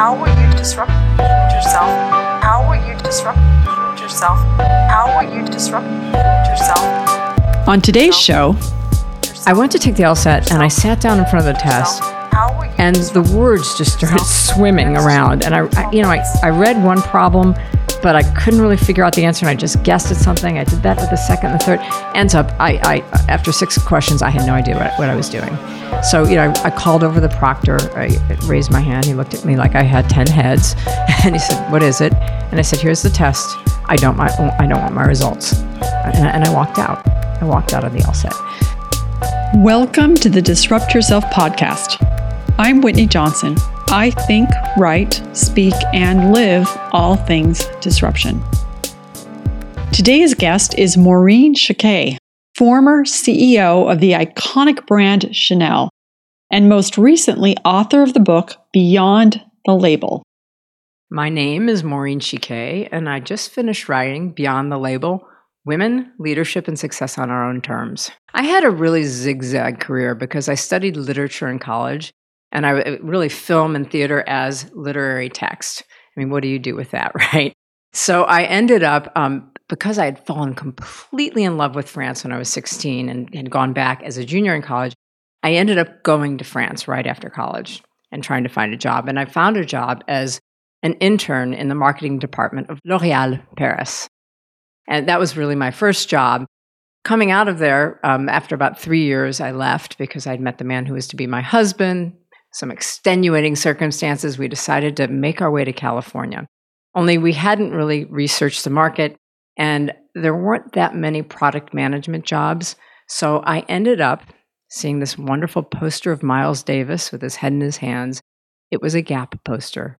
How will you disrupt yourself? How will you disrupt yourself? How will you disrupt yourself? On today's show, I went to take the LSAT and I sat down in front of the test and the words just started swimming around. And I, I you know, I, I read one problem, but I couldn't really figure out the answer, and I just guessed at something. I did that with the second and the third. Ends up, I, I after six questions, I had no idea what, what I was doing. So, you know, I, I called over the proctor. I raised my hand. He looked at me like I had ten heads, and he said, "What is it?" And I said, "Here's the test. I don't, my, I don't want my results." And, and I walked out. I walked out of the LSAT. Welcome to the Disrupt Yourself podcast. I'm Whitney Johnson. I think, write, speak, and live all things disruption. Today's guest is Maureen Chiquet, former CEO of the iconic brand Chanel, and most recently author of the book Beyond the Label. My name is Maureen Chiquet, and I just finished writing Beyond the Label Women, Leadership, and Success on Our Own Terms. I had a really zigzag career because I studied literature in college and I uh, really film and theater as literary text. I mean, what do you do with that, right? So I ended up, um, because I had fallen completely in love with France when I was 16 and had gone back as a junior in college, I ended up going to France right after college and trying to find a job. And I found a job as an intern in the marketing department of L'Oreal Paris. And that was really my first job. Coming out of there, um, after about three years, I left because I'd met the man who was to be my husband some extenuating circumstances, we decided to make our way to California. Only we hadn't really researched the market, and there weren't that many product management jobs. So I ended up seeing this wonderful poster of Miles Davis with his head in his hands. It was a Gap poster,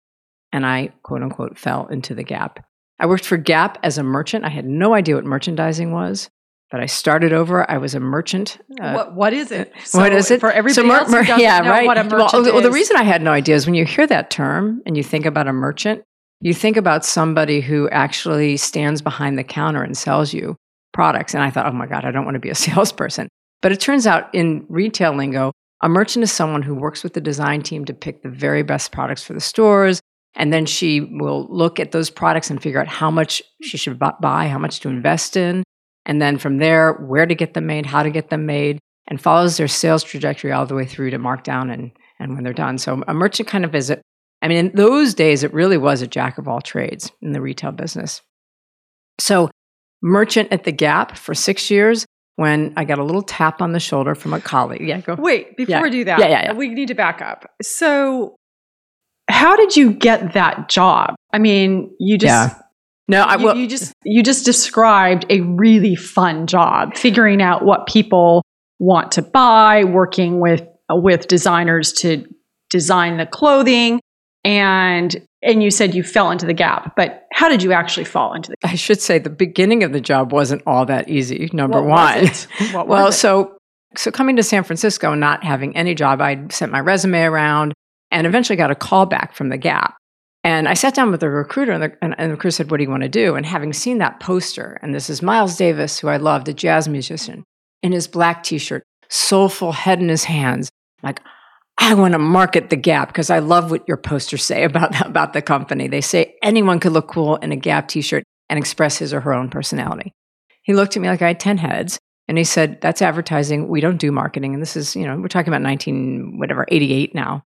and I, quote unquote, fell into the Gap. I worked for Gap as a merchant. I had no idea what merchandising was but I started over. I was a merchant. Uh, what, what is it? So what is it for everybody so mer- else? Mer- yeah, right. What a merchant well, well, the reason I had no idea is when you hear that term and you think about a merchant, you think about somebody who actually stands behind the counter and sells you products. And I thought, oh my god, I don't want to be a salesperson. But it turns out in retail lingo, a merchant is someone who works with the design team to pick the very best products for the stores. And then she will look at those products and figure out how much she should buy, how much to invest in and then from there, where to get them made, how to get them made, and follows their sales trajectory all the way through to markdown and, and when they're done. So a merchant kind of visit. I mean, in those days, it really was a jack of all trades in the retail business. So, merchant at the Gap for six years when I got a little tap on the shoulder from a colleague. Yeah, go. Wait, before yeah. we do that, yeah, yeah, yeah. we need to back up. So, how did you get that job? I mean, you just yeah. No, I will. You, you just you just described a really fun job figuring out what people want to buy, working with with designers to design the clothing, and and you said you fell into the gap. But how did you actually fall into the? Gap? I should say the beginning of the job wasn't all that easy. Number what one. well, so so coming to San Francisco and not having any job, I sent my resume around and eventually got a call back from the Gap and I sat down with the recruiter, and the, and, and the recruiter said, What do you want to do? And having seen that poster, and this is Miles Davis, who I loved, a jazz musician, in his black t shirt, soulful head in his hands, like, I want to market the Gap because I love what your posters say about, about the company. They say anyone could look cool in a Gap t shirt and express his or her own personality. He looked at me like I had 10 heads and he said, That's advertising. We don't do marketing. And this is, you know, we're talking about 19, whatever, 88 now.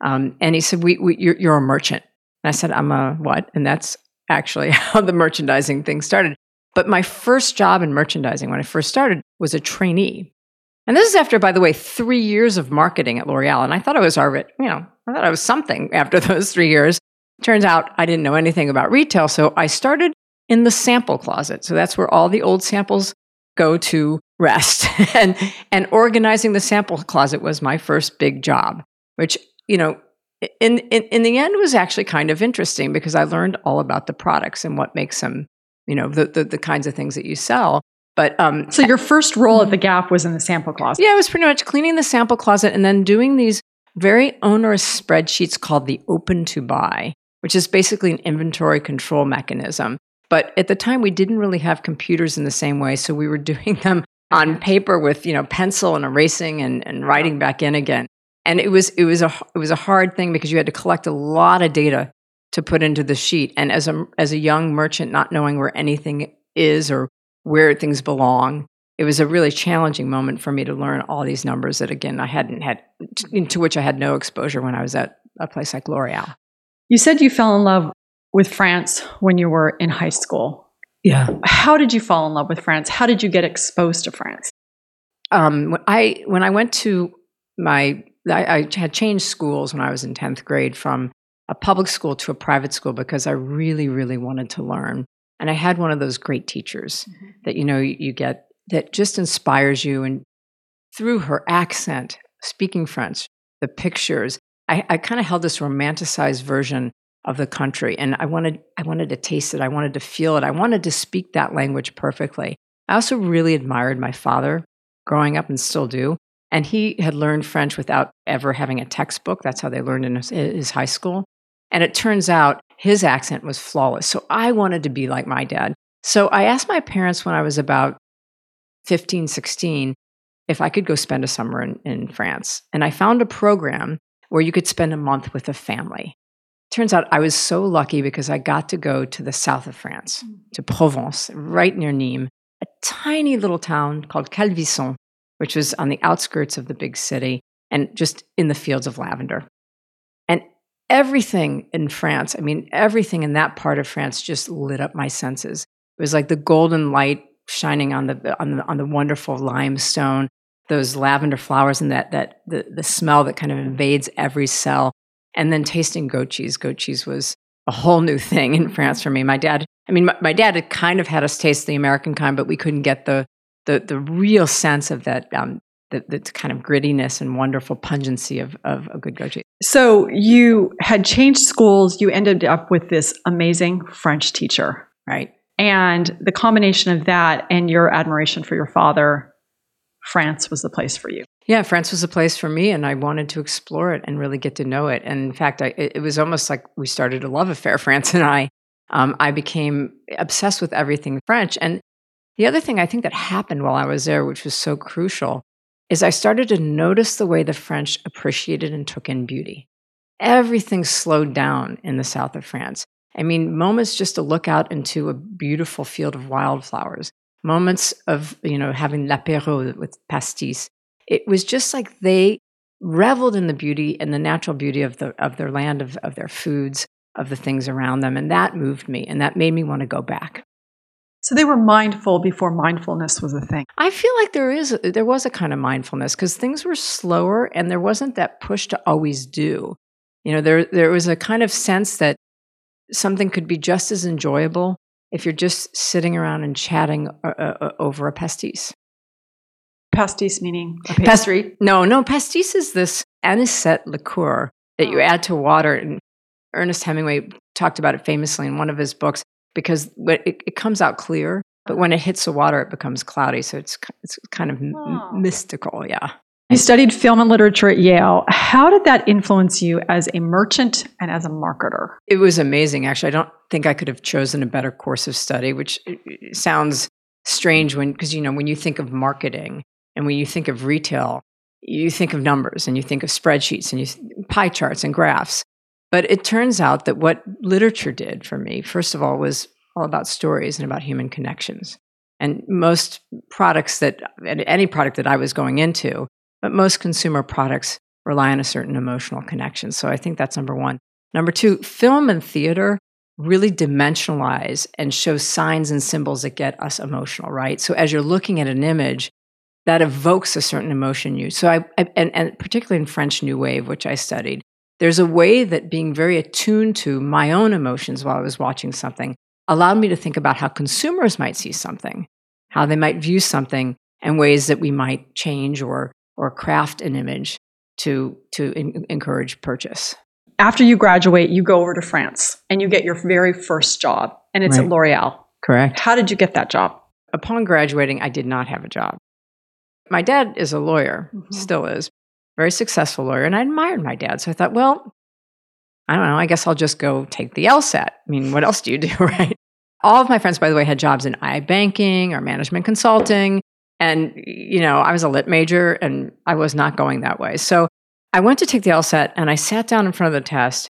Um, and he said, we, we, you're, you're a merchant. And I said, I'm a what? And that's actually how the merchandising thing started. But my first job in merchandising when I first started was a trainee. And this is after, by the way, three years of marketing at L'Oreal. And I thought I was already, you know, I thought I was something after those three years. Turns out I didn't know anything about retail. So I started in the sample closet. So that's where all the old samples go to rest. and, and organizing the sample closet was my first big job, which, you know, in, in in the end was actually kind of interesting because I learned all about the products and what makes them, you know, the the, the kinds of things that you sell. But um, so your first role at the Gap was in the sample closet. Yeah, it was pretty much cleaning the sample closet and then doing these very onerous spreadsheets called the open to buy, which is basically an inventory control mechanism. But at the time, we didn't really have computers in the same way, so we were doing them on paper with you know pencil and erasing and, and writing back in again. And it was it was a it was a hard thing because you had to collect a lot of data to put into the sheet. And as a as a young merchant, not knowing where anything is or where things belong, it was a really challenging moment for me to learn all these numbers that again I hadn't had to which I had no exposure when I was at a place like L'Oreal. You said you fell in love with France when you were in high school. Yeah. How did you fall in love with France? How did you get exposed to France? Um, when I when I went to my I, I had changed schools when I was in tenth grade from a public school to a private school because I really really wanted to learn, and I had one of those great teachers mm-hmm. that you know you, you get that just inspires you, and through her accent, speaking French, the pictures, I, I kind of held this romanticized version of the country, and I wanted I wanted to taste it, I wanted to feel it, I wanted to speak that language perfectly. I also really admired my father growing up and still do. And he had learned French without ever having a textbook. That's how they learned in his, his, high school. And it turns out his accent was flawless. So I wanted to be like my dad. So I asked my parents when I was about 15, 16, if I could go spend a summer in, in France. And I found a program where you could spend a month with a family. Turns out I was so lucky because I got to go to the south of France, mm. to Provence, right near Nîmes, a tiny little town called Calvisson, which was on the outskirts of the big city and just in the fields of lavender. And everything in France, I mean, everything in that part of France just lit up my senses. It was like the golden light shining on the on the, on the wonderful limestone, those lavender flowers, and that that the, the smell that kind of invades every cell. And then tasting goat cheese. Goat cheese was a whole new thing in France for me. My dad I mean, my, my, dad had kind of had us taste the American kind, but we couldn't get the the, the real sense of that um, the, the kind of grittiness and wonderful pungency of, of a good cheese. So you had changed schools. You ended up with this amazing French teacher, right? And the combination of that and your admiration for your father, France was the place for you. Yeah, France was the place for me, and I wanted to explore it and really get to know it. And in fact, I, it was almost like we started a love affair, France and I um, I became obsessed with everything French. And the other thing I think that happened while I was there, which was so crucial, is I started to notice the way the French appreciated and took in beauty. Everything slowed down in the south of France. I mean, moments just to look out into a beautiful field of wildflowers, moments of, you know, having l'apéro with pastis. It was just like they reveled in the beauty and the natural beauty of, the, of their land, of, of their foods, of the things around them. And that moved me and that made me want to go back. So they were mindful before mindfulness was a thing. I feel like there is there was a kind of mindfulness because things were slower and there wasn't that push to always do. You know, there there was a kind of sense that something could be just as enjoyable if you're just sitting around and chatting uh, uh, uh over a pastis. Pastis meaning a pastry? Pas- no, no. Pastis is this anisette liqueur that you oh. add to water and Ernest Hemingway talked about it famously in one of his books because it, it comes out clear, but when it hits the water, it becomes cloudy. So it's, it's kind of oh. m- mystical. Yeah. You studied film and literature at Yale. How did that influence you as a merchant and as a marketer? It was amazing, actually. I don't think I could have chosen a better course of study, which uh, sounds strange when, because, you know, when you think of marketing and when you think of retail, you think of numbers and you think of spreadsheets and you pie charts and graphs. But it turns out that what literature did for me, first of all, was all about stories and about human connections. And most products that, any product that I was going into, but most consumer products rely on a certain emotional connection. So I think that's number one. Number two, film and theater really dimensionalize and show signs and symbols that get us emotional, right? So as you're looking at an image, that evokes a certain emotion you. So I, I and, and particularly in French New Wave, which I studied, there's a way that being very attuned to my own emotions while I was watching something allowed me to think about how consumers might see something, how they might view something, and ways that we might change or, or craft an image to, to in, encourage purchase. After you graduate, you go over to France and you get your very first job, and it's right. at L'Oreal. Correct. How did you get that job? Upon graduating, I did not have a job. My dad is a lawyer, mm-hmm. still is, very successful lawyer, and I admired my dad. So I thought, well, I don't know, I guess I'll just go take the LSAT. I mean, what else do you do, right? All of my friends, by the way, had jobs in iBanking or management consulting. And, you know, I was a lit major and I was not going that way. So I went to take the LSAT and I sat down in front of the test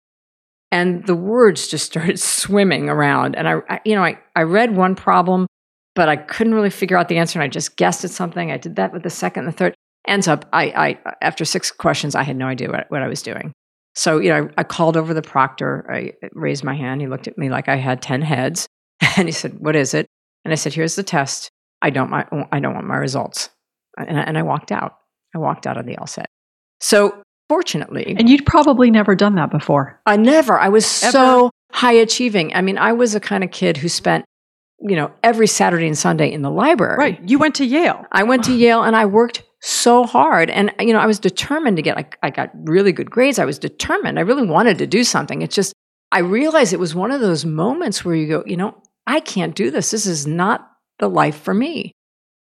and the words just started swimming around. And I, I, you know, I, I read one problem, but I couldn't really figure out the answer. And I just guessed at something. I did that with the second and the third. Ends up, I, I after six questions, I had no idea what, what I was doing. So, you know, I, I called over the proctor. I raised my hand. He looked at me like I had 10 heads. And he said, What is it? And I said, Here's the test. I don't, my, I don't want my results. And I, and I walked out. I walked out of the LSAT. So fortunately, And you'd probably never done that before. I never. I was Ever. so high achieving. I mean, I was a kind of kid who spent, you know, every Saturday and Sunday in the library. Right. You went to Yale. I went to Yale and I worked so hard. And, uh, you know, I was determined to get, like, I got really good grades. I was determined. I really wanted to do something. It's just, I realized it was one of those moments where you go, you know, I can't do this. This is not the life for me.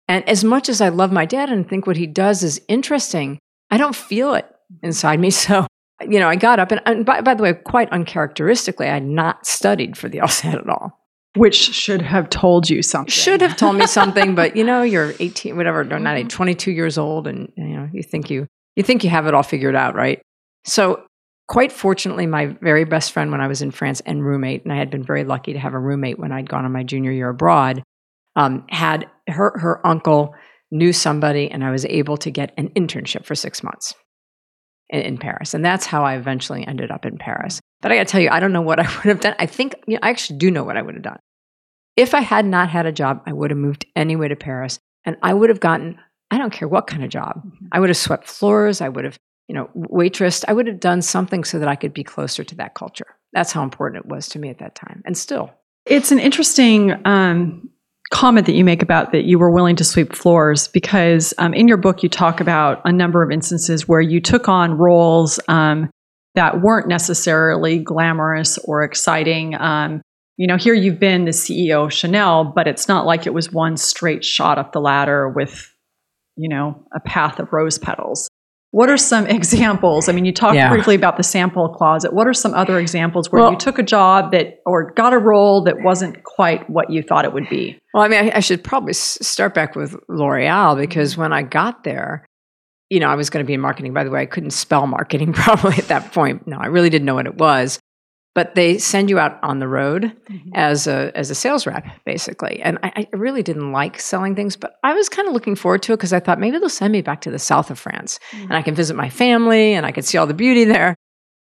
And as much as I love my dad and think what he does is interesting, I don't feel it inside me. So, you know, I got up and, and by, by the way, quite uncharacteristically, I had not studied for the LSAT at all. Which should have told you something. Should have told me something, but you know, you're 18, whatever, no, not 18, 22 years old, and you know, you think you you think you have it all figured out, right? So, quite fortunately, my very best friend when I was in France and roommate, and I had been very lucky to have a roommate when I'd gone on my junior year abroad, um, had her her uncle knew somebody, and I was able to get an internship for six months in, in Paris, and that's how I eventually ended up in Paris. But I got to tell you, I don't know what I would have done. I think you know, I actually do know what I would have done. If I had not had a job, I would have moved anyway to Paris, and I would have gotten I don't care what kind of job. I would have swept floors. I would have you know waitressed. I would have done something so that I could be closer to that culture. That's how important it was to me at that time, and still. It's an interesting um, comment that you make about that you were willing to sweep floors because um, in your book you talk about a number of instances where you took on roles um, that weren't necessarily glamorous or exciting. Um, you know, here you've been the CEO of Chanel, but it's not like it was one straight shot up the ladder with, you know, a path of rose petals. What are some examples? I mean, you talked Yeah. briefly about the sample closet. What are some other examples where Well- you took a job that or got a role that wasn't quite what you thought it would be? Well, I mean, I, I should probably s- start back with L'Oreal because when I got there, you know, I was going to be in marketing. By the way, I couldn't spell marketing probably at that point. No, I really didn't know what it was. But they send you out on the road as a as a sales rep, basically. And I, I really didn't like selling things, but I was kind of looking forward to it because I thought maybe they'll send me back to the south of France and I can visit my family and I could see all the beauty there.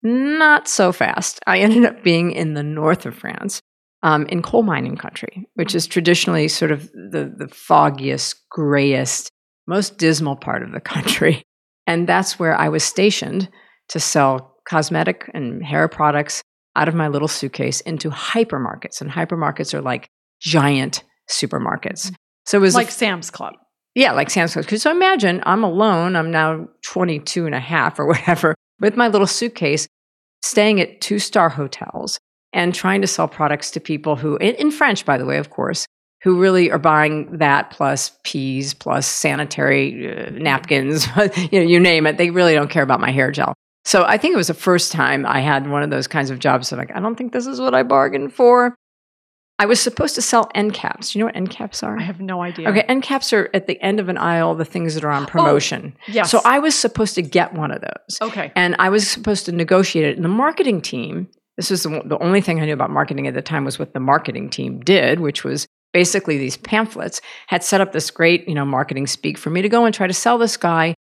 Not so fast. I ended up being in the north of France, um, in coal mining country, which is traditionally sort of the, the foggiest, grayest, most dismal part of the country. And that's where I was stationed to sell cosmetic and hair products out of my little suitcase into hypermarkets. And hypermarkets are like giant supermarkets. So it was like Sam's Club. yeah, like Sam's Club. So imagine I'm alone. I'm now 22 and a half or whatever with my little suitcase, staying at two star hotels and trying to sell products to people who, in, in French, by the way, of course, who really are buying that plus peas plus sanitary uh, napkins, you know, you name it. They really don't care about my hair gel. So I think it was the first time I had one of those kinds of jobs. that like, I don't think this is what I bargained for. I was supposed to sell end caps. Do you know what end caps are? I have no idea. Okay, end caps are at the end of an aisle, the things that are on promotion. Yes. So I was supposed to get one of those. Okay. And I was supposed to negotiate it. And the marketing team, this was the, the only thing I knew about marketing at the time was what the marketing team did, which was basically these pamphlets, had set up this great, you know, marketing speak for me to go and try to sell this guy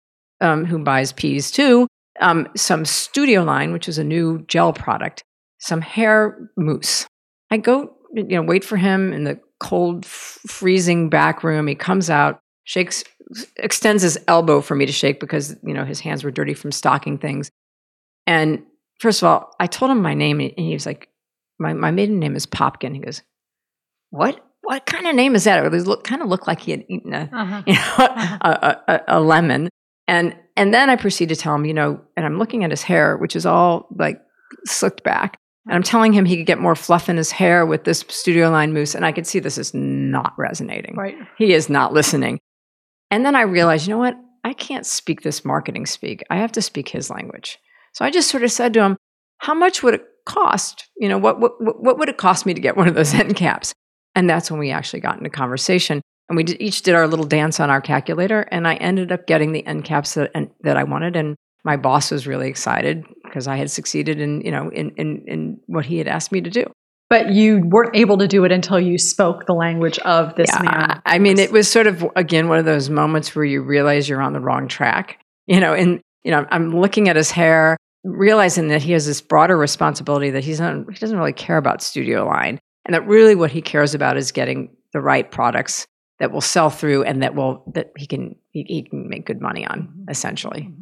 um, who buys peas too, um, some studio line, which is a new gel product, some hair mousse. I go, you know, wait for him in the cold, f- freezing back room. He comes out, shakes, extends his elbow for me to shake because, you know, his hands were dirty from stocking things. And first of all, I told him my name and he was like, my, my maiden name is Popkin. He goes, what? What kind of name is that? It look, kind of looked like he had eaten a, Uh-huh. you know, a, a, a lemon. And and then I proceed to tell him, you know, and I'm looking at his hair, which is all like slicked back. And I'm telling him he could get more fluff in his hair with this studio line mousse. And I could see this is not resonating. Right. He is not listening. And then I realized, you know what? I can't speak this marketing speak. I have to speak his language. So I just sort of said to him, how much would it cost? You know, what, what, what would it cost me to get one of those end caps? And that's when we actually got into conversation. And we each did our little dance on our calculator. And I ended up getting the end caps that, and, that I wanted. And My boss was really excited because I had succeeded in, you know, in, in, in what he had asked me to do. But you weren't able to do it until you spoke the language of this Yeah, man. I mean, it was sort of again one of those moments where you realize you're on the wrong track. You know, and you know, I'm looking at his hair, realizing that he has this broader responsibility that he's not he doesn't really care about studio line, and that really what he cares about is getting the right products that will sell through and that will that he can he, he can make good money on essentially.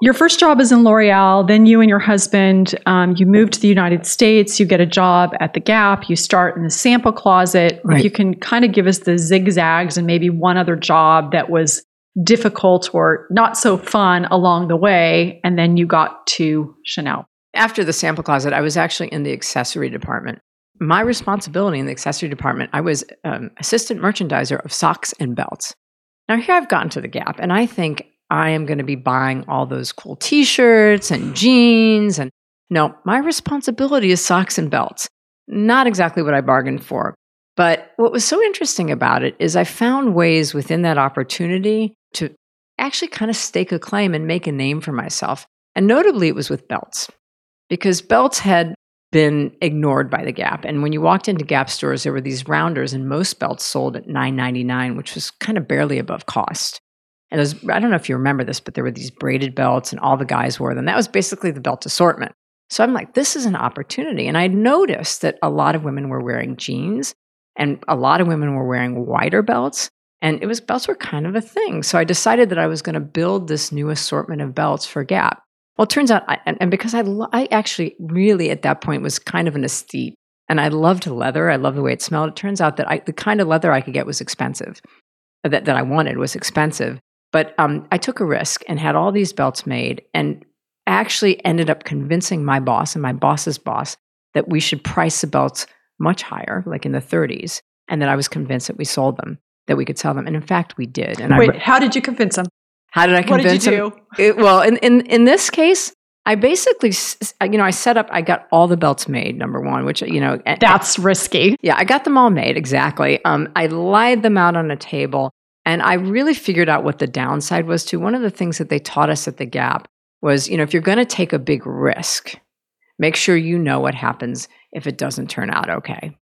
Your first job is in L'Oreal. Then you and your husband, um, you move to the United States. You get a job at the Gap. You start in the sample closet. Right. If you can kind of give us the zigzags and maybe one other job that was difficult or not so fun along the way, and then you got to Chanel. After the sample closet, I was actually in the accessory department. My responsibility in the accessory department, I was um, assistant merchandiser of socks and belts. Now, here I've gotten to the Gap, and I think I am going to be buying all those cool t shirts and jeans. And no, my responsibility is socks and belts. Not exactly what I bargained for. But what was so interesting about it is I found ways within that opportunity to actually kind of stake a claim and make a name for myself. And notably, it was with belts because belts had been ignored by the Gap. And when you walked into Gap stores, there were these rounders, and most belts sold at $9.99, which was kind of barely above cost. And there's, I don't know if you remember this, but there were these braided belts, and all the guys wore them. That was basically the belt assortment. So I'm like, this is an opportunity. And I noticed that a lot of women were wearing jeans, and a lot of women were wearing wider belts. And it was belts were kind of a thing. So I decided that I was going to build this new assortment of belts for Gap. Well, it turns out, I, and, and because I, lo- I actually really at that point was kind of an aesthete, and I loved leather. I loved the way it smelled. It turns out that I, the kind of leather I could get was expensive, that, that I wanted was expensive. But um, I took a risk and had all these belts made, and actually ended up convincing my boss and my boss's boss that we should price the belts much higher, like in the 30s, and that I was convinced that we sold them, that we could sell them. And in fact, we did. And I Wait, re- how did you convince him? How did I What convince did you him? do? It- well, in, in in this case, I basically, you know, I set up. I got all the belts made. Number one, which you know, That's risky. yeah, I got them all made exactly. Um, I laid them out on a table, and I really figured out what the downside was. To one of the things that they taught us at the Gap was, you know, if you're going to take a big risk, make sure you know what happens if it doesn't turn out okay.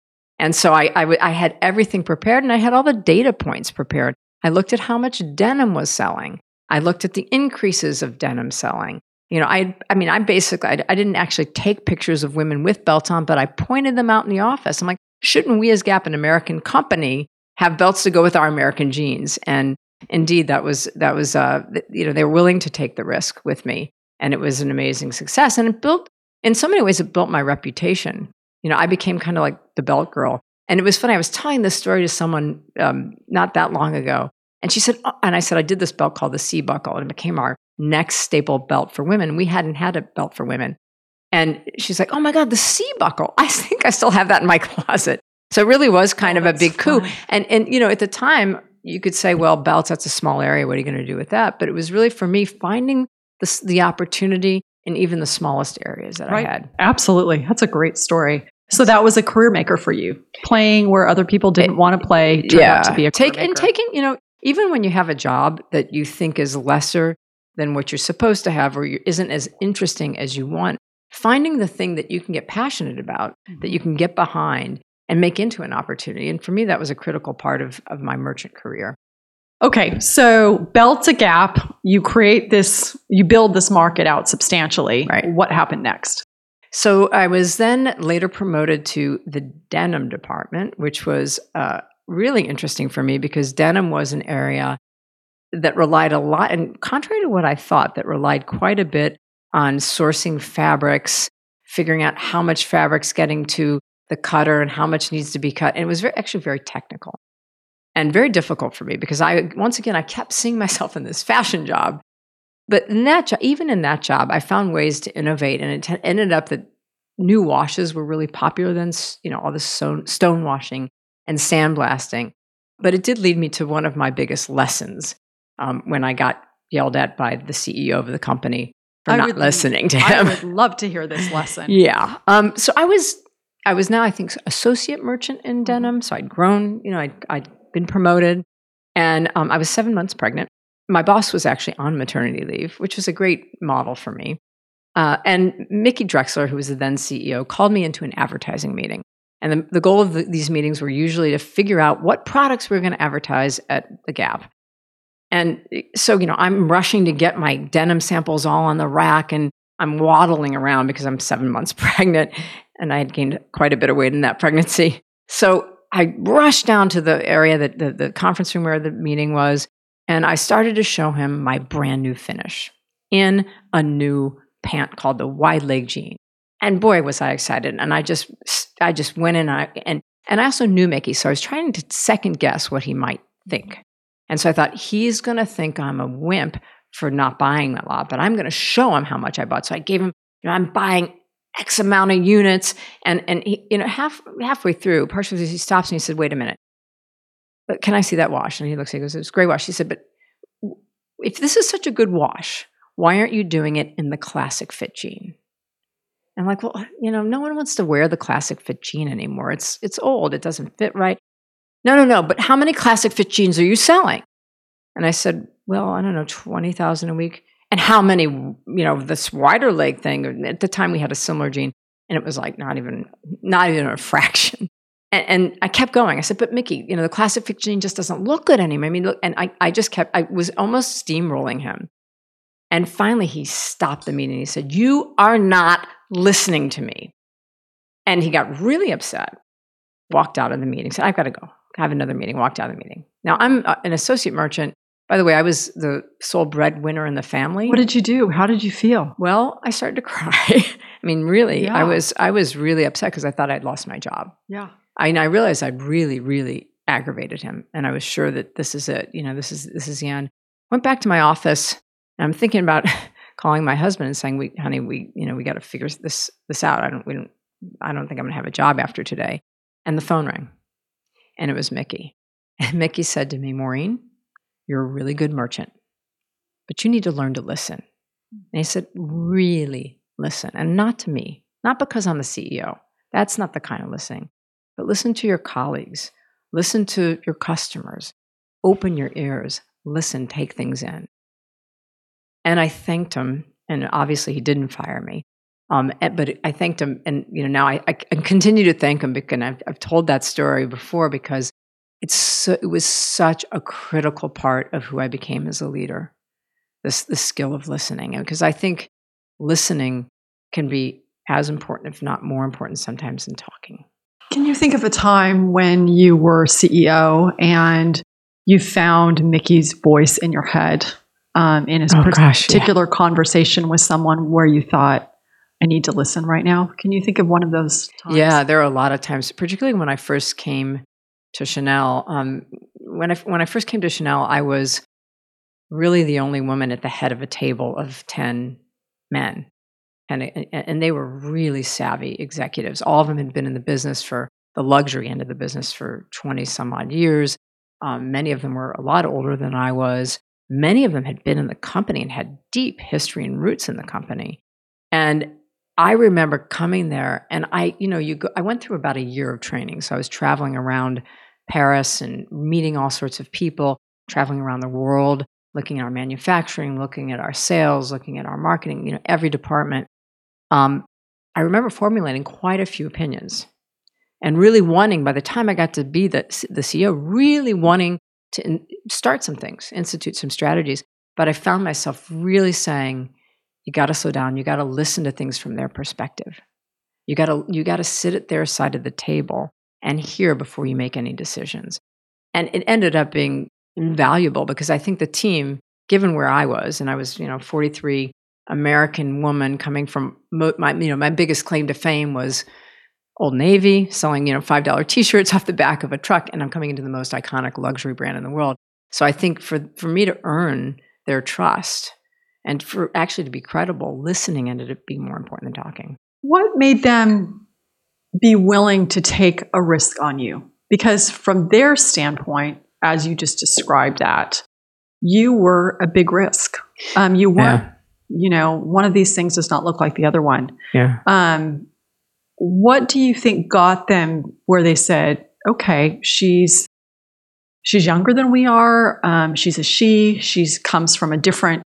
And so I, I, w- I had everything prepared, and I had all the data points prepared. I looked at how much denim was selling. I looked at the increases of denim selling. You know, I, I mean, I basically, I, I didn't actually take pictures of women with belts on, but I pointed them out in the office. I'm like, shouldn't we as Gap, an American company, have belts to go with our American jeans? And indeed, that was that was uh, you know, they were willing to take the risk with me, and it was an amazing success. And it built, in so many ways, it built my reputation. You know, I became kind of like the belt girl. And it was funny. I was telling this story to someone um, not that long ago, and she said, oh, and I said, I did this belt called the C buckle, and it became our next staple belt for women. We hadn't had a belt for women. And she's like, oh my God, the C buckle. I think I still have that in my closet. So it really was kind Oh, of a big coup. fun. And, and, you know, at the time, you could say, well, belts, that's a small area. What are you going to do with that? But it was really for me finding the, the opportunity in even the smallest areas that Right. I had. Absolutely. That's a great story. So that was a career maker for you, playing where other people didn't want to play. Turned out to be a career take and taking you know even when you have a job that you think is lesser than what you're supposed to have or isn't as interesting as you want finding the thing that you can get passionate about that you can get behind and make into an opportunity and for me that was a critical part of, of my merchant career Okay, so belt to gap, you create this, you build this market out substantially. Right. What happened next? So I was then later promoted to the denim department, which was uh, really interesting for me because denim was an area that relied a lot, and contrary to what I thought, that relied quite a bit on sourcing fabrics, figuring out how much fabric's getting to the cutter and how much needs to be cut. And it was very, actually very technical and very difficult for me because I, once again, I kept seeing myself in this fashion job. But in that job, even in that job, I found ways to innovate, and it t- ended up that new washes were really popular then. You know, all this stone, stone washing and sandblasting. But it did lead me to one of my biggest lessons um, when I got yelled at by the CEO of the company for I not would- listening to him. I would love to hear this lesson. Yeah. Um, so I was, I was now, I think, associate merchant in denim. So I'd grown, you know, I'd, I'd been promoted and um, I was seven months pregnant. my boss was actually on maternity leave, which was a great model for me. Uh, and Mickey Drexler, who was the then CEO, called me into an advertising meeting. And the, the goal of the, these meetings were usually to figure out what products we were going to advertise at the Gap. And so, you know, I'm rushing to get my denim samples all on the rack and I'm waddling around because I'm seven months pregnant and I had gained quite a bit of weight in that pregnancy. So I rushed down to the area that the, the conference room where the meeting was, and I started to show him my brand new finish in a new pant called the wide leg jean. And boy, was I excited. And I just, I just went in and, I, and, and I also knew Mickey. So I was trying to second guess what he might think. And so I thought, he's going to think I'm a wimp for not buying a lot, but I'm going to show him how much I bought. So I gave him, you know, I'm buying X amount of units. And, and he, you know, half, halfway through, partially he stops and he said, wait a minute, but can I see that wash? And he looks, at he goes, it's a great wash. He said, but if this is such a good wash, why aren't you doing it in the classic fit jean? I'm like, well, you know, no one wants to wear the classic fit jean anymore. It's it's old. It doesn't fit right. No, no, no. But how many classic fit jeans are you selling? And I said, well, I don't know, twenty thousand a week. And how many, you know, this wider leg thing? At the time, we had a similar jean, and it was like not even not even a fraction. And, and, I kept going. I said, but Mickey, you know, the classic fit jean just doesn't look good anymore. I mean, look, and I, I just kept, I was almost steamrolling him. And finally, he stopped the meeting. He said, You are not listening to me. And he got really upset, walked out of the meeting, said, I've got to go. I have another meeting, walked out of the meeting. Now, I'm an associate merchant. By the way, I was the sole breadwinner in the family. What did you do? How did you feel? Well, I started to cry. I mean, really, Yeah. I was I was really upset because I thought I'd lost my job. Yeah. I, I realized I'd really, really aggravated him, and I was sure that this is it. You know, this is this is the end. Went back to my office, and I'm thinking about calling my husband and saying, "We, honey, we, you know, we got to figure this this out. I don't, we don't, I don't think I'm going to have a job after today." And the phone rang, and it was Mickey. And Mickey said to me, "Maureen, you're a really good merchant, but you need to learn to listen." And he said, "Really listen, and not to me, not because I'm the CEO. That's not the kind of listening." but listen to your colleagues, listen to your customers, open your ears, listen, take things in. And I thanked him, and obviously he didn't fire me. Um, but I thanked him, and you know now I, I continue to thank him because I've, I've told that story before because it's so, it was such a critical part of who I became as a leader. This the skill of listening, and because I think listening can be as important, if not more important, sometimes than talking. Can you think of a time when you were CEO and you found Mickey's voice in your head um, in a Oh, par- gosh, yeah. particular conversation with someone where you thought, I need to listen right now? Can you think of one of those times? Yeah, there are a lot of times, particularly when I first came to Chanel. Um, when I when I first came to Chanel, I was really the only woman at the head of a table of ten men, and and they were really savvy executives. All of them had been in the business for the luxury end of the business for twenty some odd years. Um, many of them were a lot older than I was. Many of them had been in the company and had deep history and roots in the company. And I remember coming there and I, you know, you go, I went through about a year of training. So I was traveling around Paris and meeting all sorts of people, traveling around the world, looking at our manufacturing, looking at our sales, looking at our marketing, you know, every department. Um, I remember formulating quite a few opinions and really wanting, by the time I got to be the, the CEO, really wanting to in, start some things, institute some strategies. But I found myself really saying, you got to slow down. You got to listen to things from their perspective. You got to you got to sit at their side of the table and hear before you make any decisions. And it ended up being invaluable because I think the team, given where I was, and I was you know 43 American woman coming from mo- my you know my biggest claim to fame was Old Navy, selling you know five dollar T-shirts off the back of a truck, and I'm coming into the most iconic luxury brand in the world. So I think for for me to earn their trust and for actually to be credible, listening ended up being more important than talking. What made them be willing to take a risk on you? Because from their standpoint, as you just described that, you were a big risk. Um, you weren't, you know, one of these things does not look like the other one. Yeah. Um, what do you think got them where they said, okay, she's she's younger than we are. Um, she's a she. She comes from a different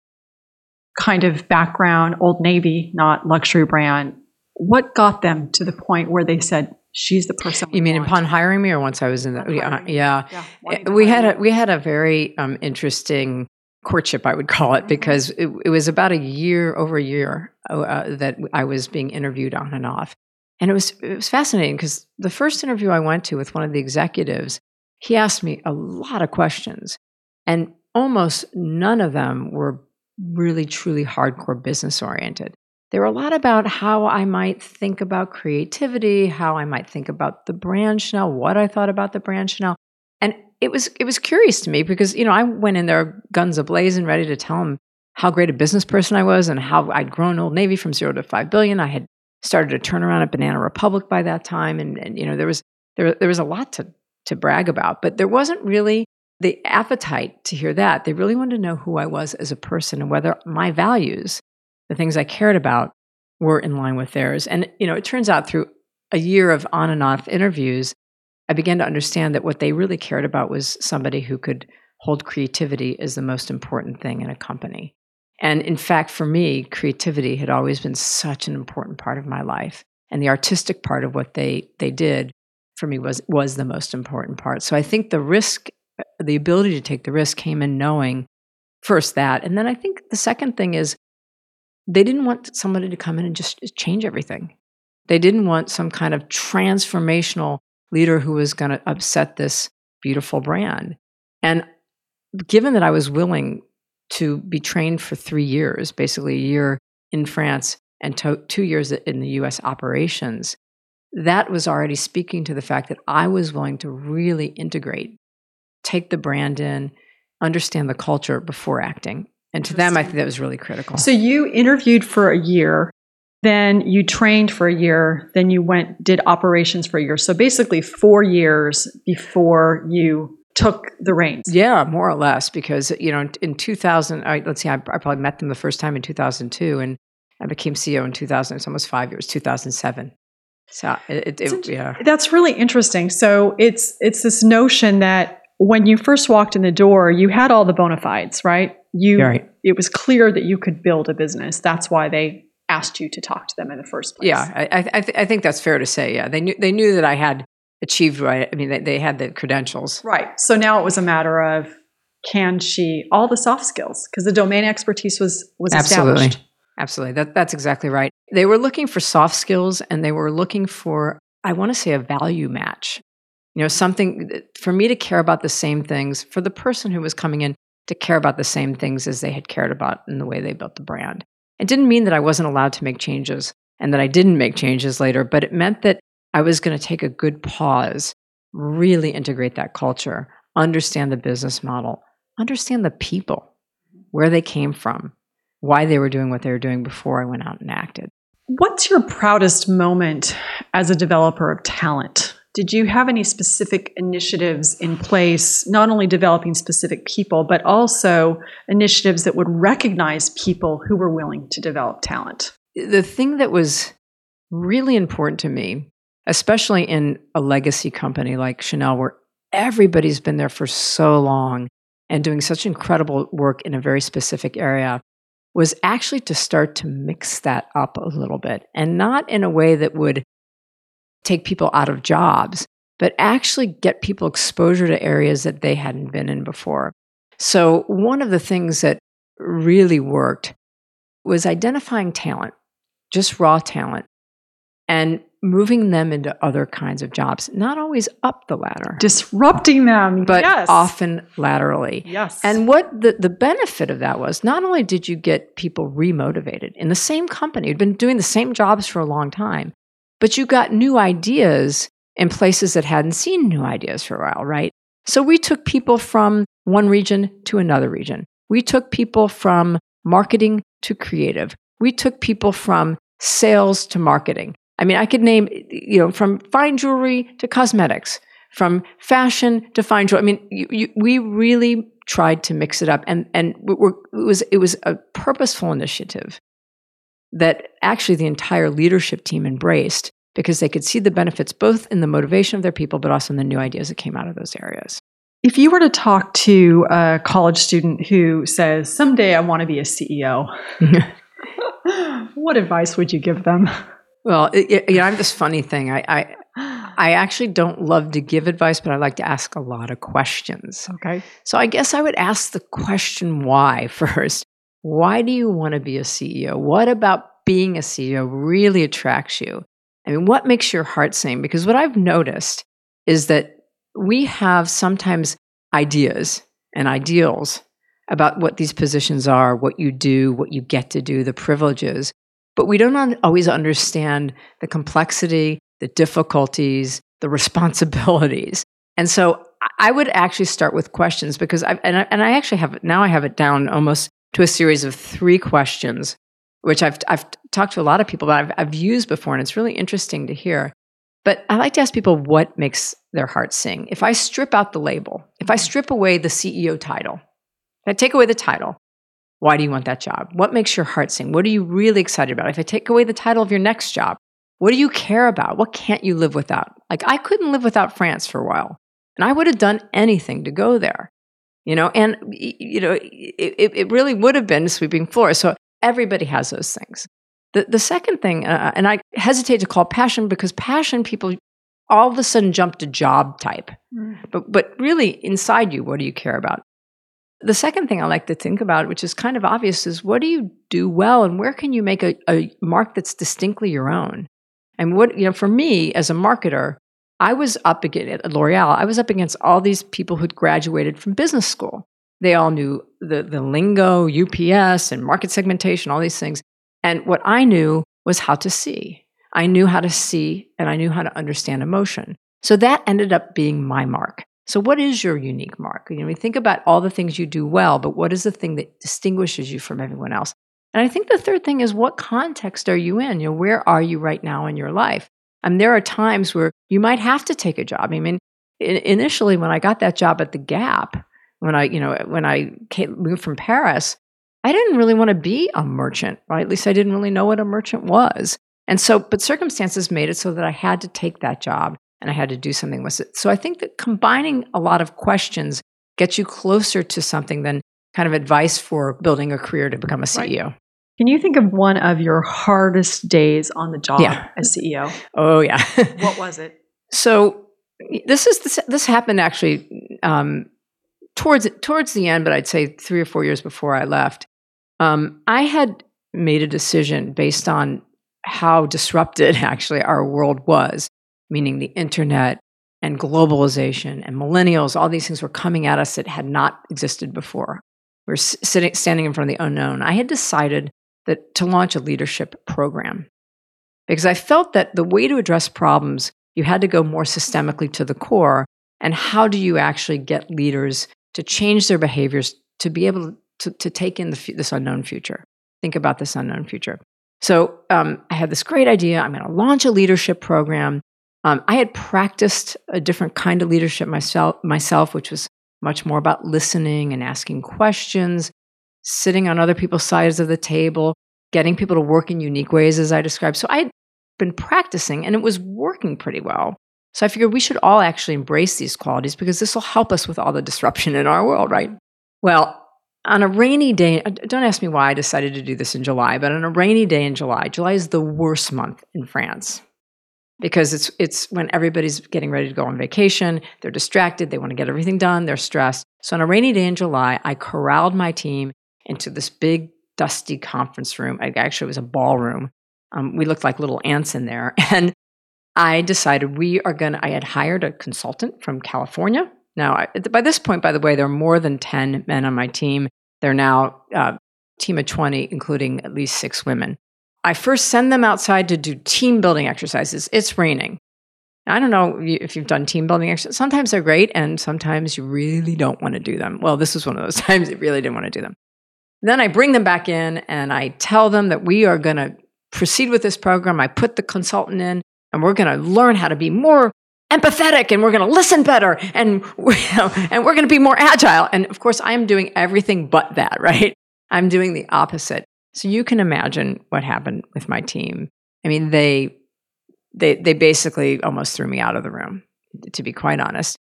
kind of background, Old Navy, not luxury brand. What got them to the point where they said she's the person? You mean want? upon hiring me, or once I was in the? Yeah, yeah. Yeah, we had a we had a very um, interesting courtship, I would call it, Mhm. because it, it was about a year over a year uh, that I was being interviewed on and off, and it was it was fascinating because the first interview I went to with one of the executives, he asked me a lot of questions, and almost none of them were really truly hardcore business oriented. They were a lot about how I might think about creativity, how I might think about the brand Chanel, what I thought about the brand Chanel. And it was it was curious to me because, you know, I went in there guns ablazing, ready to tell him how great a business person I was and how I'd grown Old Navy from zero to five billion. I had started a turnaround at Banana Republic by that time. And, and you know, there was there there was a lot to to brag about, but there wasn't really the appetite to hear that. They really wanted to know who I was as a person and whether my values, the things I cared about, were in line with theirs. And, you know, it turns out through a year of on and off interviews, I began to understand that what they really cared about was somebody who could hold creativity as the most important thing in a company. And in fact, for me, creativity had always been such an important part of my life. And the artistic part of what they, they did for me was, was the most important part. So I think the risk, uh, the ability to take the risk came in knowing first that. And then I think the second thing is they didn't want somebody to come in and just change everything. They didn't want some kind of transformational leader who was going to upset this beautiful brand. And given that I was willing to be trained for three years, basically a year in France and to- two years in the US operations, that was already speaking to the fact that I was willing to really integrate, take the brand in, understand the culture before acting. And to them, I think that was really critical. So you interviewed for a year, then you trained for a year, then you went did operations for a year. So basically 4 years before you took the reins. Yeah, more or less, because you know, in, in 2000, I, let's see, I, I probably met them the first time in 2002, and I became CEO in 2000. It's almost five years, 2007. So it, it, it yeah, That's really interesting. So it's it's this notion that when you first walked in the door, you had all the bona fides, right? You right. it was clear that you could build a business. That's why they asked you to talk to them in the first place. Yeah, I, I, I, th- I think that's fair to say. Yeah, they knew they knew that I had achieved right. I mean, they, they had the credentials. Right. So now it was a matter of can she all the soft skills because the domain expertise was was Absolutely. established. Absolutely. That, that's exactly right. They were looking for soft skills and they were looking for, I want to say, a value match. You know, something for me to care about the same things, for the person who was coming in to care about the same things as they had cared about in the way they built the brand. It didn't mean that I wasn't allowed to make changes and that I didn't make changes later, but it meant that I was going to take a good pause, really integrate that culture, understand the business model, understand the people, where they came from, why they were doing what they were doing before I went out and acted. What's your proudest moment as a developer of talent? Did you have any specific initiatives in place, not only developing specific people, but also initiatives that would recognize people who were willing to develop talent? The thing that was really important to me, especially in a legacy company like Chanel, where everybody's been there for so long and doing such incredible work in a very specific area, was actually to start to mix that up a little bit and not in a way that would take people out of jobs, but actually get people exposure to areas that they hadn't been in before. So, one of the things that really worked was identifying talent, just raw talent, and moving them into other kinds of jobs, not always up the ladder, Disrupting them, but yes. often laterally. Yes. And what the, the benefit of that was, not only did you get people remotivated in the same company, who'd been doing the same jobs for a long time, but you got new ideas in places that hadn't seen new ideas for a while, right? So we took people from one region to another region. We took people from marketing to creative. We took people from sales to marketing. I mean, I could name, you know, from fine jewelry to cosmetics, from fashion to fine jewelry. I mean, you, you, we really tried to mix it up, and and we're, it was it was a purposeful initiative that actually the entire leadership team embraced because they could see the benefits both in the motivation of their people, but also in the new ideas that came out of those areas. If you were to talk to a college student who says, someday I want to be a CEO, what advice would you give them? Well, it, you know, I have this funny thing. I, I I actually don't love to give advice, but I like to ask a lot of questions. Okay. So I guess I would ask the question why first. Why do you want to be a CEO? What about being a CEO really attracts you? I mean, what makes your heart sing? Because what I've noticed is that we have sometimes ideas and ideals about what these positions are, what you do, what you get to do, the privileges but we don't always understand the complexity, the difficulties, the responsibilities. And so I would actually start with questions because I and I, and I actually have it now I have it down almost to a series of three questions, which I've I've talked to a lot of people about. I've, I've used before, and it's really interesting to hear. But I like to ask people what makes their heart sing. If I strip out the label, if I strip away the CEO title, if I take away the title, why do you want that job? What makes your heart sing? What are you really excited about? If I take away the title of your next job, what do you care about? What can't you live without? Like I couldn't live without France for a while, and I would have done anything to go there. You know, and you know, it, it really would have been sweeping floors. So everybody has those things. The the second thing, uh, and I hesitate to call passion because passion people all of a sudden jump to job type, mm. but but really inside you, what do you care about? The second thing I like to think about, which is kind of obvious, is what do you do well and where can you make a, a mark that's distinctly your own? And what, you know, for me as a marketer, I was up against at L'Oreal, I was up against all these people who'd graduated from business school. They all knew the, the lingo, UPS, and market segmentation, all these things. And what I knew was how to see. I knew how to see and I knew how to understand emotion. So that ended up being my mark. So, what is your unique mark? You know, we think about all the things you do well, but what is the thing that distinguishes you from everyone else? And I think the third thing is what context are you in? You know, where are you right now in your life? And there are times where you might have to take a job. I mean, initially when I got that job at the Gap, when I, you know, when I came, moved from Paris, I didn't really want to be a merchant, right? At least I didn't really know what a merchant was. And so, but circumstances made it so that I had to take that job and I had to do something with it. So I think that combining a lot of questions gets you closer to something than kind of advice for building a career to become a CEO. Right. Can you think of one of your hardest days on the job yeah. as CEO? Oh yeah. what was it? So this is this, this happened actually um, towards towards the end, but I'd say three or four years before I left. Um, I had made a decision based on how disrupted actually our world was meaning the internet and globalization and millennials, all these things were coming at us that had not existed before. We are sitting, standing in front of the unknown. I had decided that to launch a leadership program because I felt that the way to address problems, you had to go more systemically to the core. And how do you actually get leaders to change their behaviors to be able to, to take in the, this unknown future? Think about this unknown future. So um, I had this great idea. I'm going to launch a leadership program um, I had practiced a different kind of leadership myself, myself, which was much more about listening and asking questions, sitting on other people's sides of the table, getting people to work in unique ways, as I described. So I'd been practicing and it was working pretty well. So I figured we should all actually embrace these qualities because this will help us with all the disruption in our world, right? Well, on a rainy day, uh, don't ask me why I decided to do this in July, but on a rainy day in July, July is the worst month in France because it's it's when everybody's getting ready to go on vacation, they're distracted, they want to get everything done, they're stressed. So on a rainy day in July, I corralled my team into this big dusty conference room. I, actually, it was a ballroom. Um, we looked like little ants in there, and I decided we are going to. I had hired a consultant from California. Now, I, by this point, by the way, there are more than ten men on my team. They're now uh, team of twenty, including at least six women. I first send them outside to do team building exercises. It's raining. I don't know if you've done team building exercises. Sometimes they're great, and sometimes you really don't want to do them. Well, this was one of those times you really didn't want to do them. Then I bring them back in and I tell them that we are going to proceed with this program. I put the consultant in, and we're going to learn how to be more empathetic and we're going to listen better and, know, and we're going to be more agile. And of course, I'm doing everything but that, right? I'm doing the opposite. So you can imagine what happened with my team. I mean, they they they basically almost threw me out of the room, to be quite honest.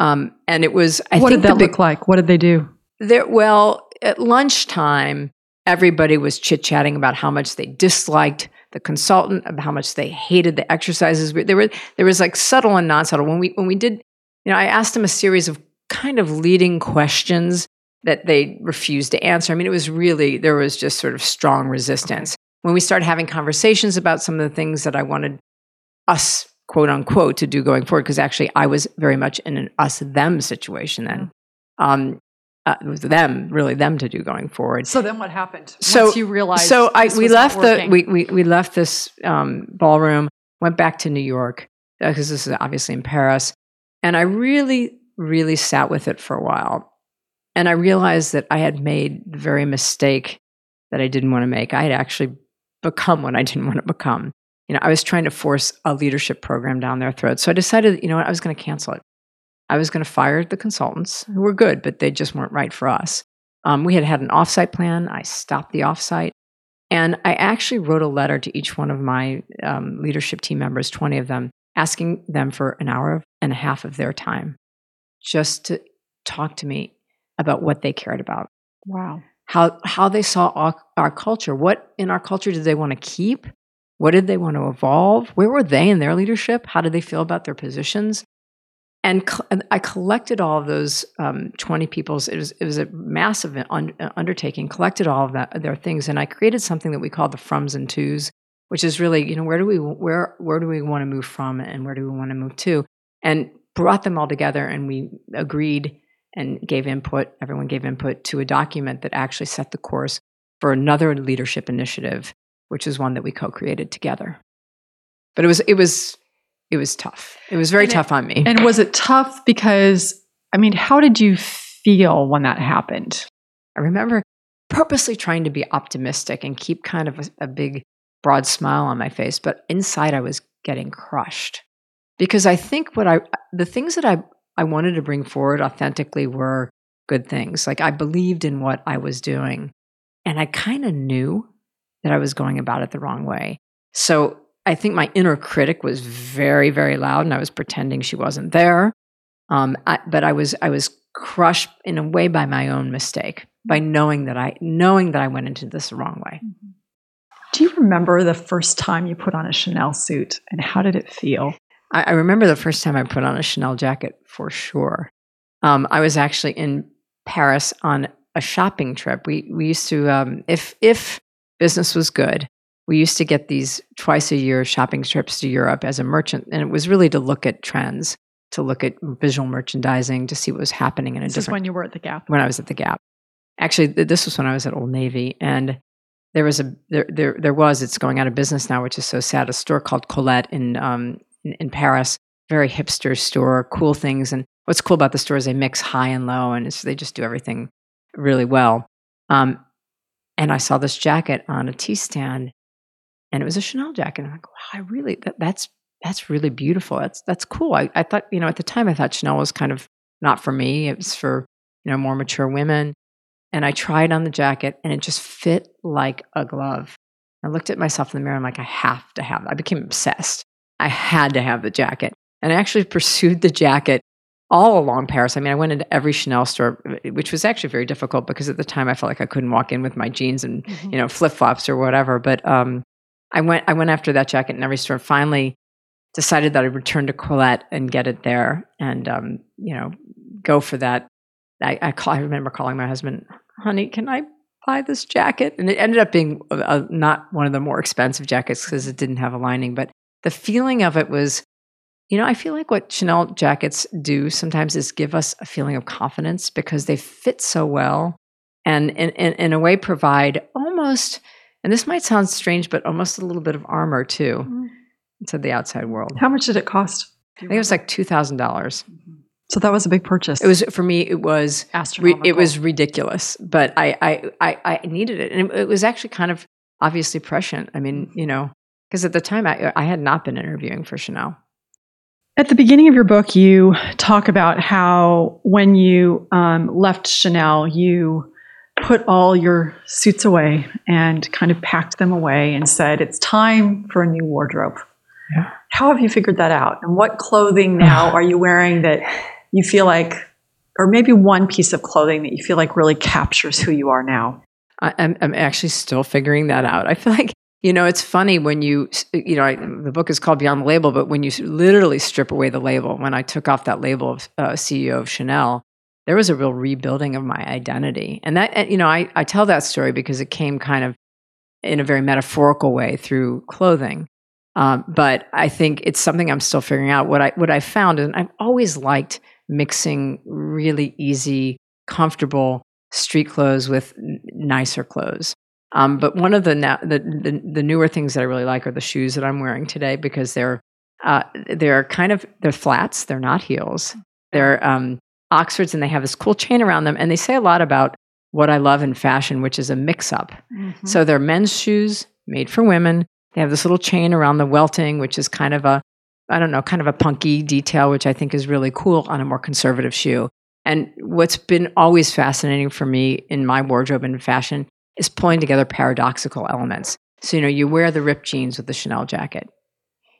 Um, and it was, I what think did that big, look like? What did they do? there, well, at lunchtime, everybody was chit chatting about how much they disliked the consultant, about how much they hated the exercises. There were there was like subtle and non subtle. When we when we did, you know, I asked them a series of kind of leading questions that they refused to answer. I mean, it was really there was just sort of strong resistance. When we started having conversations about some of the things that I wanted us quote unquote to do going forward, because actually I was very much in an us them situation then. Um, uh, it was them, really them to do going forward. So then what happened? So Once you realized so I we left the we, we we left this um, ballroom, went back to New York because this is obviously in Paris, and I really really sat with it for a while, and I realized that I had made the very mistake that I didn't want to make. I had actually become what I didn't want to become. You know, I was trying to force a leadership program down their throat. So I decided, you know what, I was going to cancel it. I was going to fire the consultants who were good, but they just weren't right for us. Um, we had had an offsite plan. I stopped the offsite. And I actually wrote a letter to each one of my um, leadership team members, 20 of them, asking them for an hour and a half of their time just to talk to me about what they cared about, wow. how, how they saw our, our culture. What in our culture did they want to keep? What did they want to evolve? Where were they in their leadership? How did they feel about their positions? And, co- and I collected all of those um, 20 people's, it was, it was a massive un- uh, undertaking, collected all of that, their things. And I created something that we called the froms and twos, which is really, you know, where do we, where, where do we want to move from and where do we want to move to? And brought them all together and we agreed and gave input, everyone gave input to a document that actually set the course for another leadership initiative, which is one that we co-created together. But it was, it was, it was tough. It was very And it- tough on me. And was it tough because I mean, how did you feel when that happened? I remember purposely trying to be optimistic and keep kind of a, a big, broad smile on my face, but inside I was getting crushed because I think what I, the things that I, I wanted to bring forward authentically were good things. Like I believed in what I was doing, and I kind of knew that I was going about it the wrong way. So I think my inner critic was very, very loud, and I was pretending she wasn't there. Um, I, but I was, I was crushed in a way by my own mistake, by knowing that I, knowing that I went into this the wrong way. Do you remember the first time you put on a Chanel suit and how did it feel? I, I remember the first time I put on a Chanel jacket for sure. Um, I was actually in Paris on a shopping trip. We we used to um, if if business was good, we used to get these twice a year shopping trips to Europe as a merchant, and it was really to look at trends, to look at visual merchandising, to see what was happening in a This is different when you were at the Gap. when I was at the Gap. Actually, th- this was when I was at Old Navy, and there was a there there there was it's going out of business now, which is so sad. A store called Colette in um in, in Paris, very hipster store, cool things. And what's cool about the store is they mix high and low, and it's, they just do everything really well. Um, and I saw this jacket on a tea stand, and it was a Chanel jacket. And I'm like, wow, I really that, that's that's really beautiful. That's that's cool. I, I thought you know at the time I thought Chanel was kind of not for me. It was for you know more mature women. And I tried on the jacket, and it just fit like a glove. I looked at myself in the mirror. I'm like, I have to have. It. I became obsessed. I had to have the jacket, and I actually pursued the jacket all along Paris. I mean, I went into every Chanel store, which was actually very difficult because at the time I felt like I couldn't walk in with my jeans and you know flip flops or whatever. But um, I went I went after that jacket in every store. Finally, decided that I'd return to Colette and get it there, and um, you know go for that. I I, call, I remember calling my husband, "Honey, can I buy this jacket?" And it ended up being a, a, not one of the more expensive jackets because it didn't have a lining, but the feeling of it was you know, I feel like what Chanel jackets do sometimes is give us a feeling of confidence because they fit so well and in, a way provide almost, and this might sound strange, but almost a little bit of armor too mm-hmm. to the outside world. How much did it cost? I think it was like $2,000. Mm-hmm. So that was a big purchase. It was, for me, it was, re- it was ridiculous, but I, I, I, I needed it. And it, it was actually kind of obviously prescient. I mean, you know, because at the time I, I had not been interviewing for Chanel. At the beginning of your book, you talk about how when you um, left Chanel, you put all your suits away and kind of packed them away and said, it's time for a new wardrobe. Yeah. How have you figured that out? And what clothing now are you wearing that you feel like, or maybe one piece of clothing that you feel like really captures who you are now? I'm, I'm actually still figuring that out. I feel like you know, it's funny when you, you know, I, the book is called Beyond the Label, but when you literally strip away the label, when I took off that label of uh, CEO of Chanel, there was a real rebuilding of my identity. And that, you know, I, I tell that story because it came kind of in a very metaphorical way through clothing. Um, but I think it's something I'm still figuring out. What I what I found, and I've always liked mixing really easy, comfortable street clothes with nicer clothes. Um, but one of the, the, the the newer things that I really like are the shoes that I'm wearing today because they're uh, they're kind of they're flats. They're not heels. They're um, Oxfords, and they have this cool chain around them. And they say a lot about what I love in fashion, which is a mix up. Mm-hmm. So they're men's shoes made for women. They have this little chain around the welting, which is kind of a I don't know, kind of a punky detail, which I think is really cool on a more conservative shoe. And what's been always fascinating for me in my wardrobe and fashion is pulling together paradoxical elements. So, you know, you wear the ripped jeans with the Chanel jacket.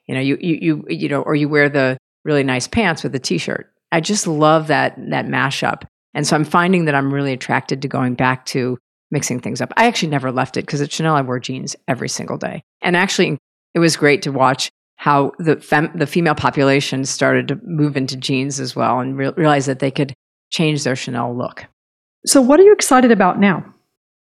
You know, you you you you know, or you wear the really nice pants with the t-shirt. I just love that that mashup. And so I'm finding that I'm really attracted to going back to mixing things up. I actually never left it because at Chanel I wore jeans every single day. And actually it was great to watch how the fem- the female population started to move into jeans as well and re- realize that they could change their Chanel look. So what are you excited about now?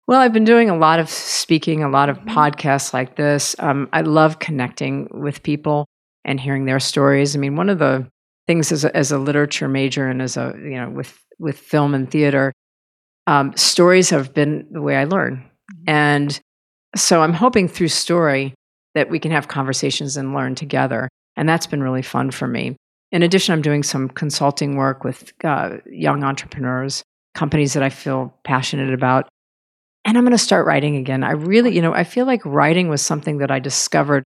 Well, I've been doing a lot of speaking, a lot of mm-hmm. podcasts like this. Um, I love connecting with people and hearing their stories. I mean, one of the things as a, as a literature major and as a you know with with film and theater, um, stories have been the way I learn, mm-hmm. and so I'm hoping through story that we can have conversations and learn together, and that's been really fun for me. In addition, I'm doing some consulting work with uh, young entrepreneurs, companies that I feel passionate about and I'm going to start writing again. I really, you know, I feel like writing was something that I discovered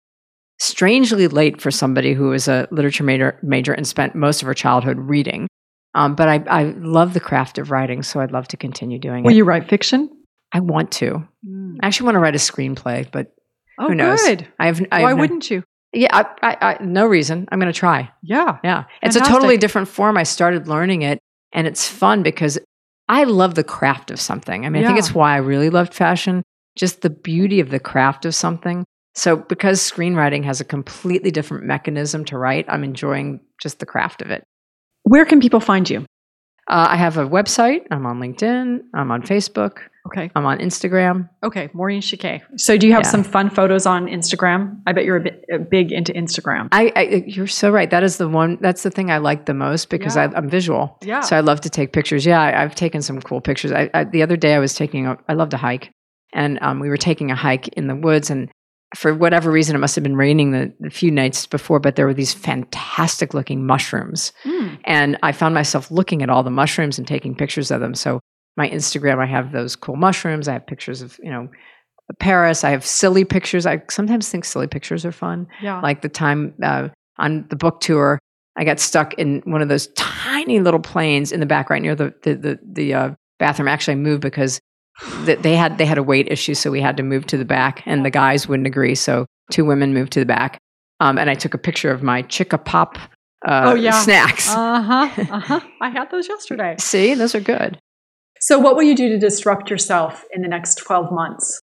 strangely late for somebody who was a literature major, major and spent most of her childhood reading. Um, but I, I love the craft of writing, so I'd love to continue doing Will it. Will you write fiction? I want to. Mm. I actually want to write a screenplay, but oh, who knows? Good. I have. I Why have no, wouldn't you? Yeah, I, I, I, no reason. I'm going to try. Yeah, yeah. It's a totally different form. I started learning it, and it's fun because I love the craft of something. I mean, yeah. I think it's why I really loved fashion, just the beauty of the craft of something. So, because screenwriting has a completely different mechanism to write, I'm enjoying just the craft of it. Where can people find you? Uh, I have a website. I'm on LinkedIn. I'm on Facebook. Okay. I'm on Instagram. Okay, Maureen Chiquet. So, do you have yeah. some fun photos on Instagram? I bet you're a bit a big into Instagram. I, I, you're so right. That is the one. That's the thing I like the most because yeah. I, am visual. Yeah. So I love to take pictures. Yeah, I, have taken some cool pictures. I, I, the other day I was taking. A, I love to hike, and um, we were taking a hike in the woods, and for whatever reason, it must have been raining the, the few nights before, but there were these fantastic looking mushrooms. Mm. And I found myself looking at all the mushrooms and taking pictures of them. So my Instagram, I have those cool mushrooms. I have pictures of, you know, Paris. I have silly pictures. I sometimes think silly pictures are fun. Yeah. Like the time uh, on the book tour, I got stuck in one of those tiny little planes in the back, right near the the the, the uh, bathroom. Actually, I moved because they had they had a weight issue, so we had to move to the back, and the guys wouldn't agree. So two women moved to the back, um, and I took a picture of my Chicka Pop uh, oh, yeah. snacks. Uh huh. Uh huh. I had those yesterday. See, those are good. So, what will you do to disrupt yourself in the next 12 months?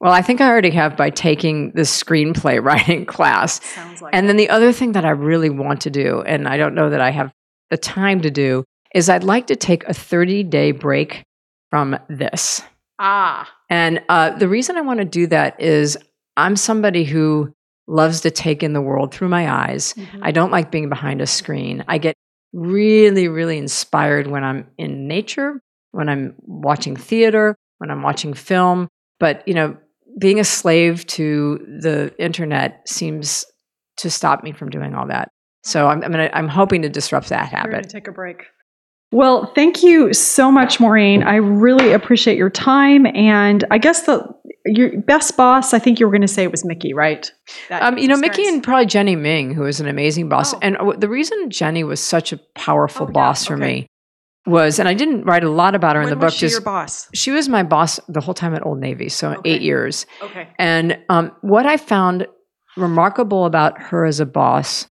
Well, I think I already have by taking the screenplay writing class. Sounds like and then the other thing that I really want to do, and I don't know that I have the time to do, is I'd like to take a 30 day break from this. Ah. And uh, the reason I want to do that is I'm somebody who loves to take in the world through my eyes. Mm-hmm. I don't like being behind a screen. I get really, really inspired when I'm in nature when I'm watching theater, when I'm watching film. But, you know, being a slave to the internet seems to stop me from doing all that. So I'm, I'm, gonna, I'm hoping to disrupt that habit. take a break. Well, thank you so much, Maureen. I really appreciate your time. And I guess the your best boss, I think you were going to say it was Mickey, right? Um, you know, Mickey and probably Jenny Ming, who is an amazing boss. Oh. And the reason Jenny was such a powerful oh, boss yeah. for okay. me was, and I didn't write a lot about her when in the book. Was she just, your boss? She was my boss the whole time at Old Navy, so okay. eight years. Okay. And um, what I found remarkable about her as a boss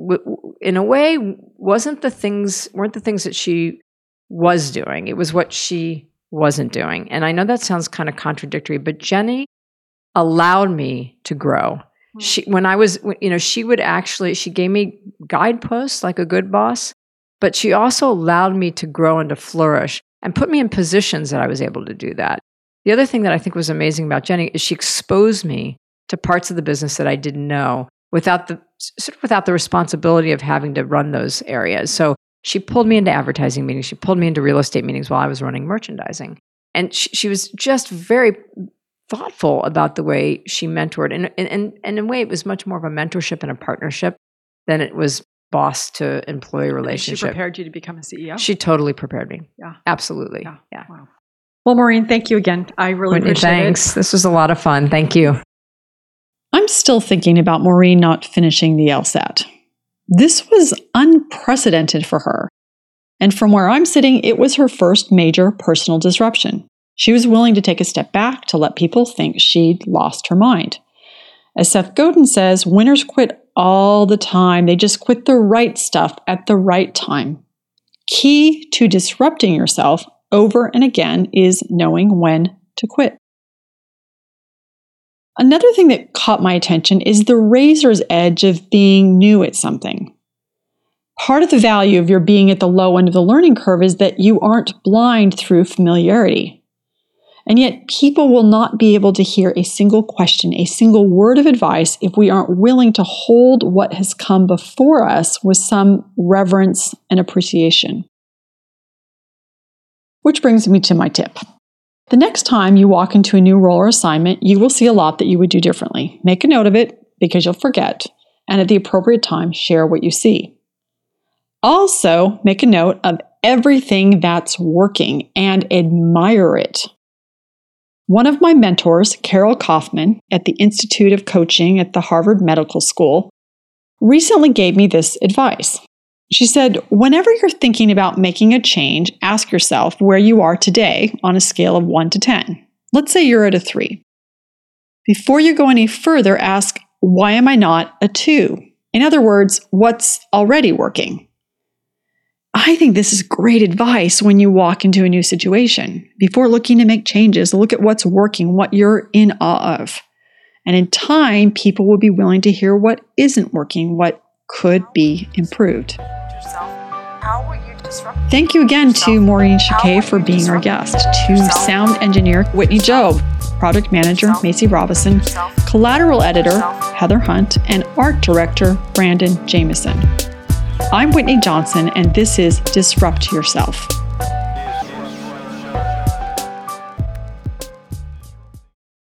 w- in a way, wasn't the things weren't the things that she was doing. It was what she wasn't doing. And I know that sounds kind of contradictory, but Jenny allowed me to grow. Hmm. She when I was you know, she would actually she gave me guideposts like a good boss, but she also allowed me to grow and to flourish and put me in positions that I was able to do that. The other thing that I think was amazing about Jenny is she exposed me to parts of the business that I didn't know without the sort of without the responsibility of having to run those areas. So she pulled me into advertising meetings. She pulled me into real estate meetings while I was running merchandising. And she, she was just very thoughtful about the way she mentored. And, and, and, and in a way, it was much more of a mentorship and a partnership than it was boss to employee relationship. She prepared you to become a CEO? She totally prepared me. Yeah. Absolutely. Yeah. yeah. Wow. Well, Maureen, thank you again. I really Whitney, appreciate thanks. it. This was a lot of fun. Thank you. I'm still thinking about Maureen not finishing the LSAT. This was unprecedented for her. And from where I'm sitting, it was her first major personal disruption. She was willing to take a step back to let people think she'd lost her mind. As Seth Godin says, winners quit all the time. They just quit the right stuff at the right time. Key to disrupting yourself over and again is knowing when to quit. Another thing that caught my attention is the razor's edge of being new at something. Part of the value of your being at the low end of the learning curve is that you aren't blind through familiarity. And yet, people will not be able to hear a single question, a single word of advice if we aren't willing to hold what has come before us with some reverence and appreciation. Which brings me to my tip. The next time you walk into a new role or assignment, you will see a lot that you would do differently. Make a note of it because you'll forget, and at the appropriate time, share what you see. Also, make a note of everything that's working and admire it. One of my mentors, Carol Kauffman, at the Institute of Coaching at the Harvard Medical School, recently gave me this advice. She said, Whenever you're thinking about making a change, ask yourself where you are today on a scale of 1 to 10. Let's say you're at a 3. Before you go any further, ask, Why am I not a 2? In other words, what's already working? I think this is great advice when you walk into a new situation. Before looking to make changes, look at what's working, what you're in awe of. And in time, people will be willing to hear what isn't working, what could be improved. Thank you again to Maureen Chiquet for being our guest, to sound engineer Whitney Jobe, product manager Macy Robison, collateral editor Heather Hunt, and art director Brandon Jameson. I'm Whitney Johnson, and this is Disrupt Yourself.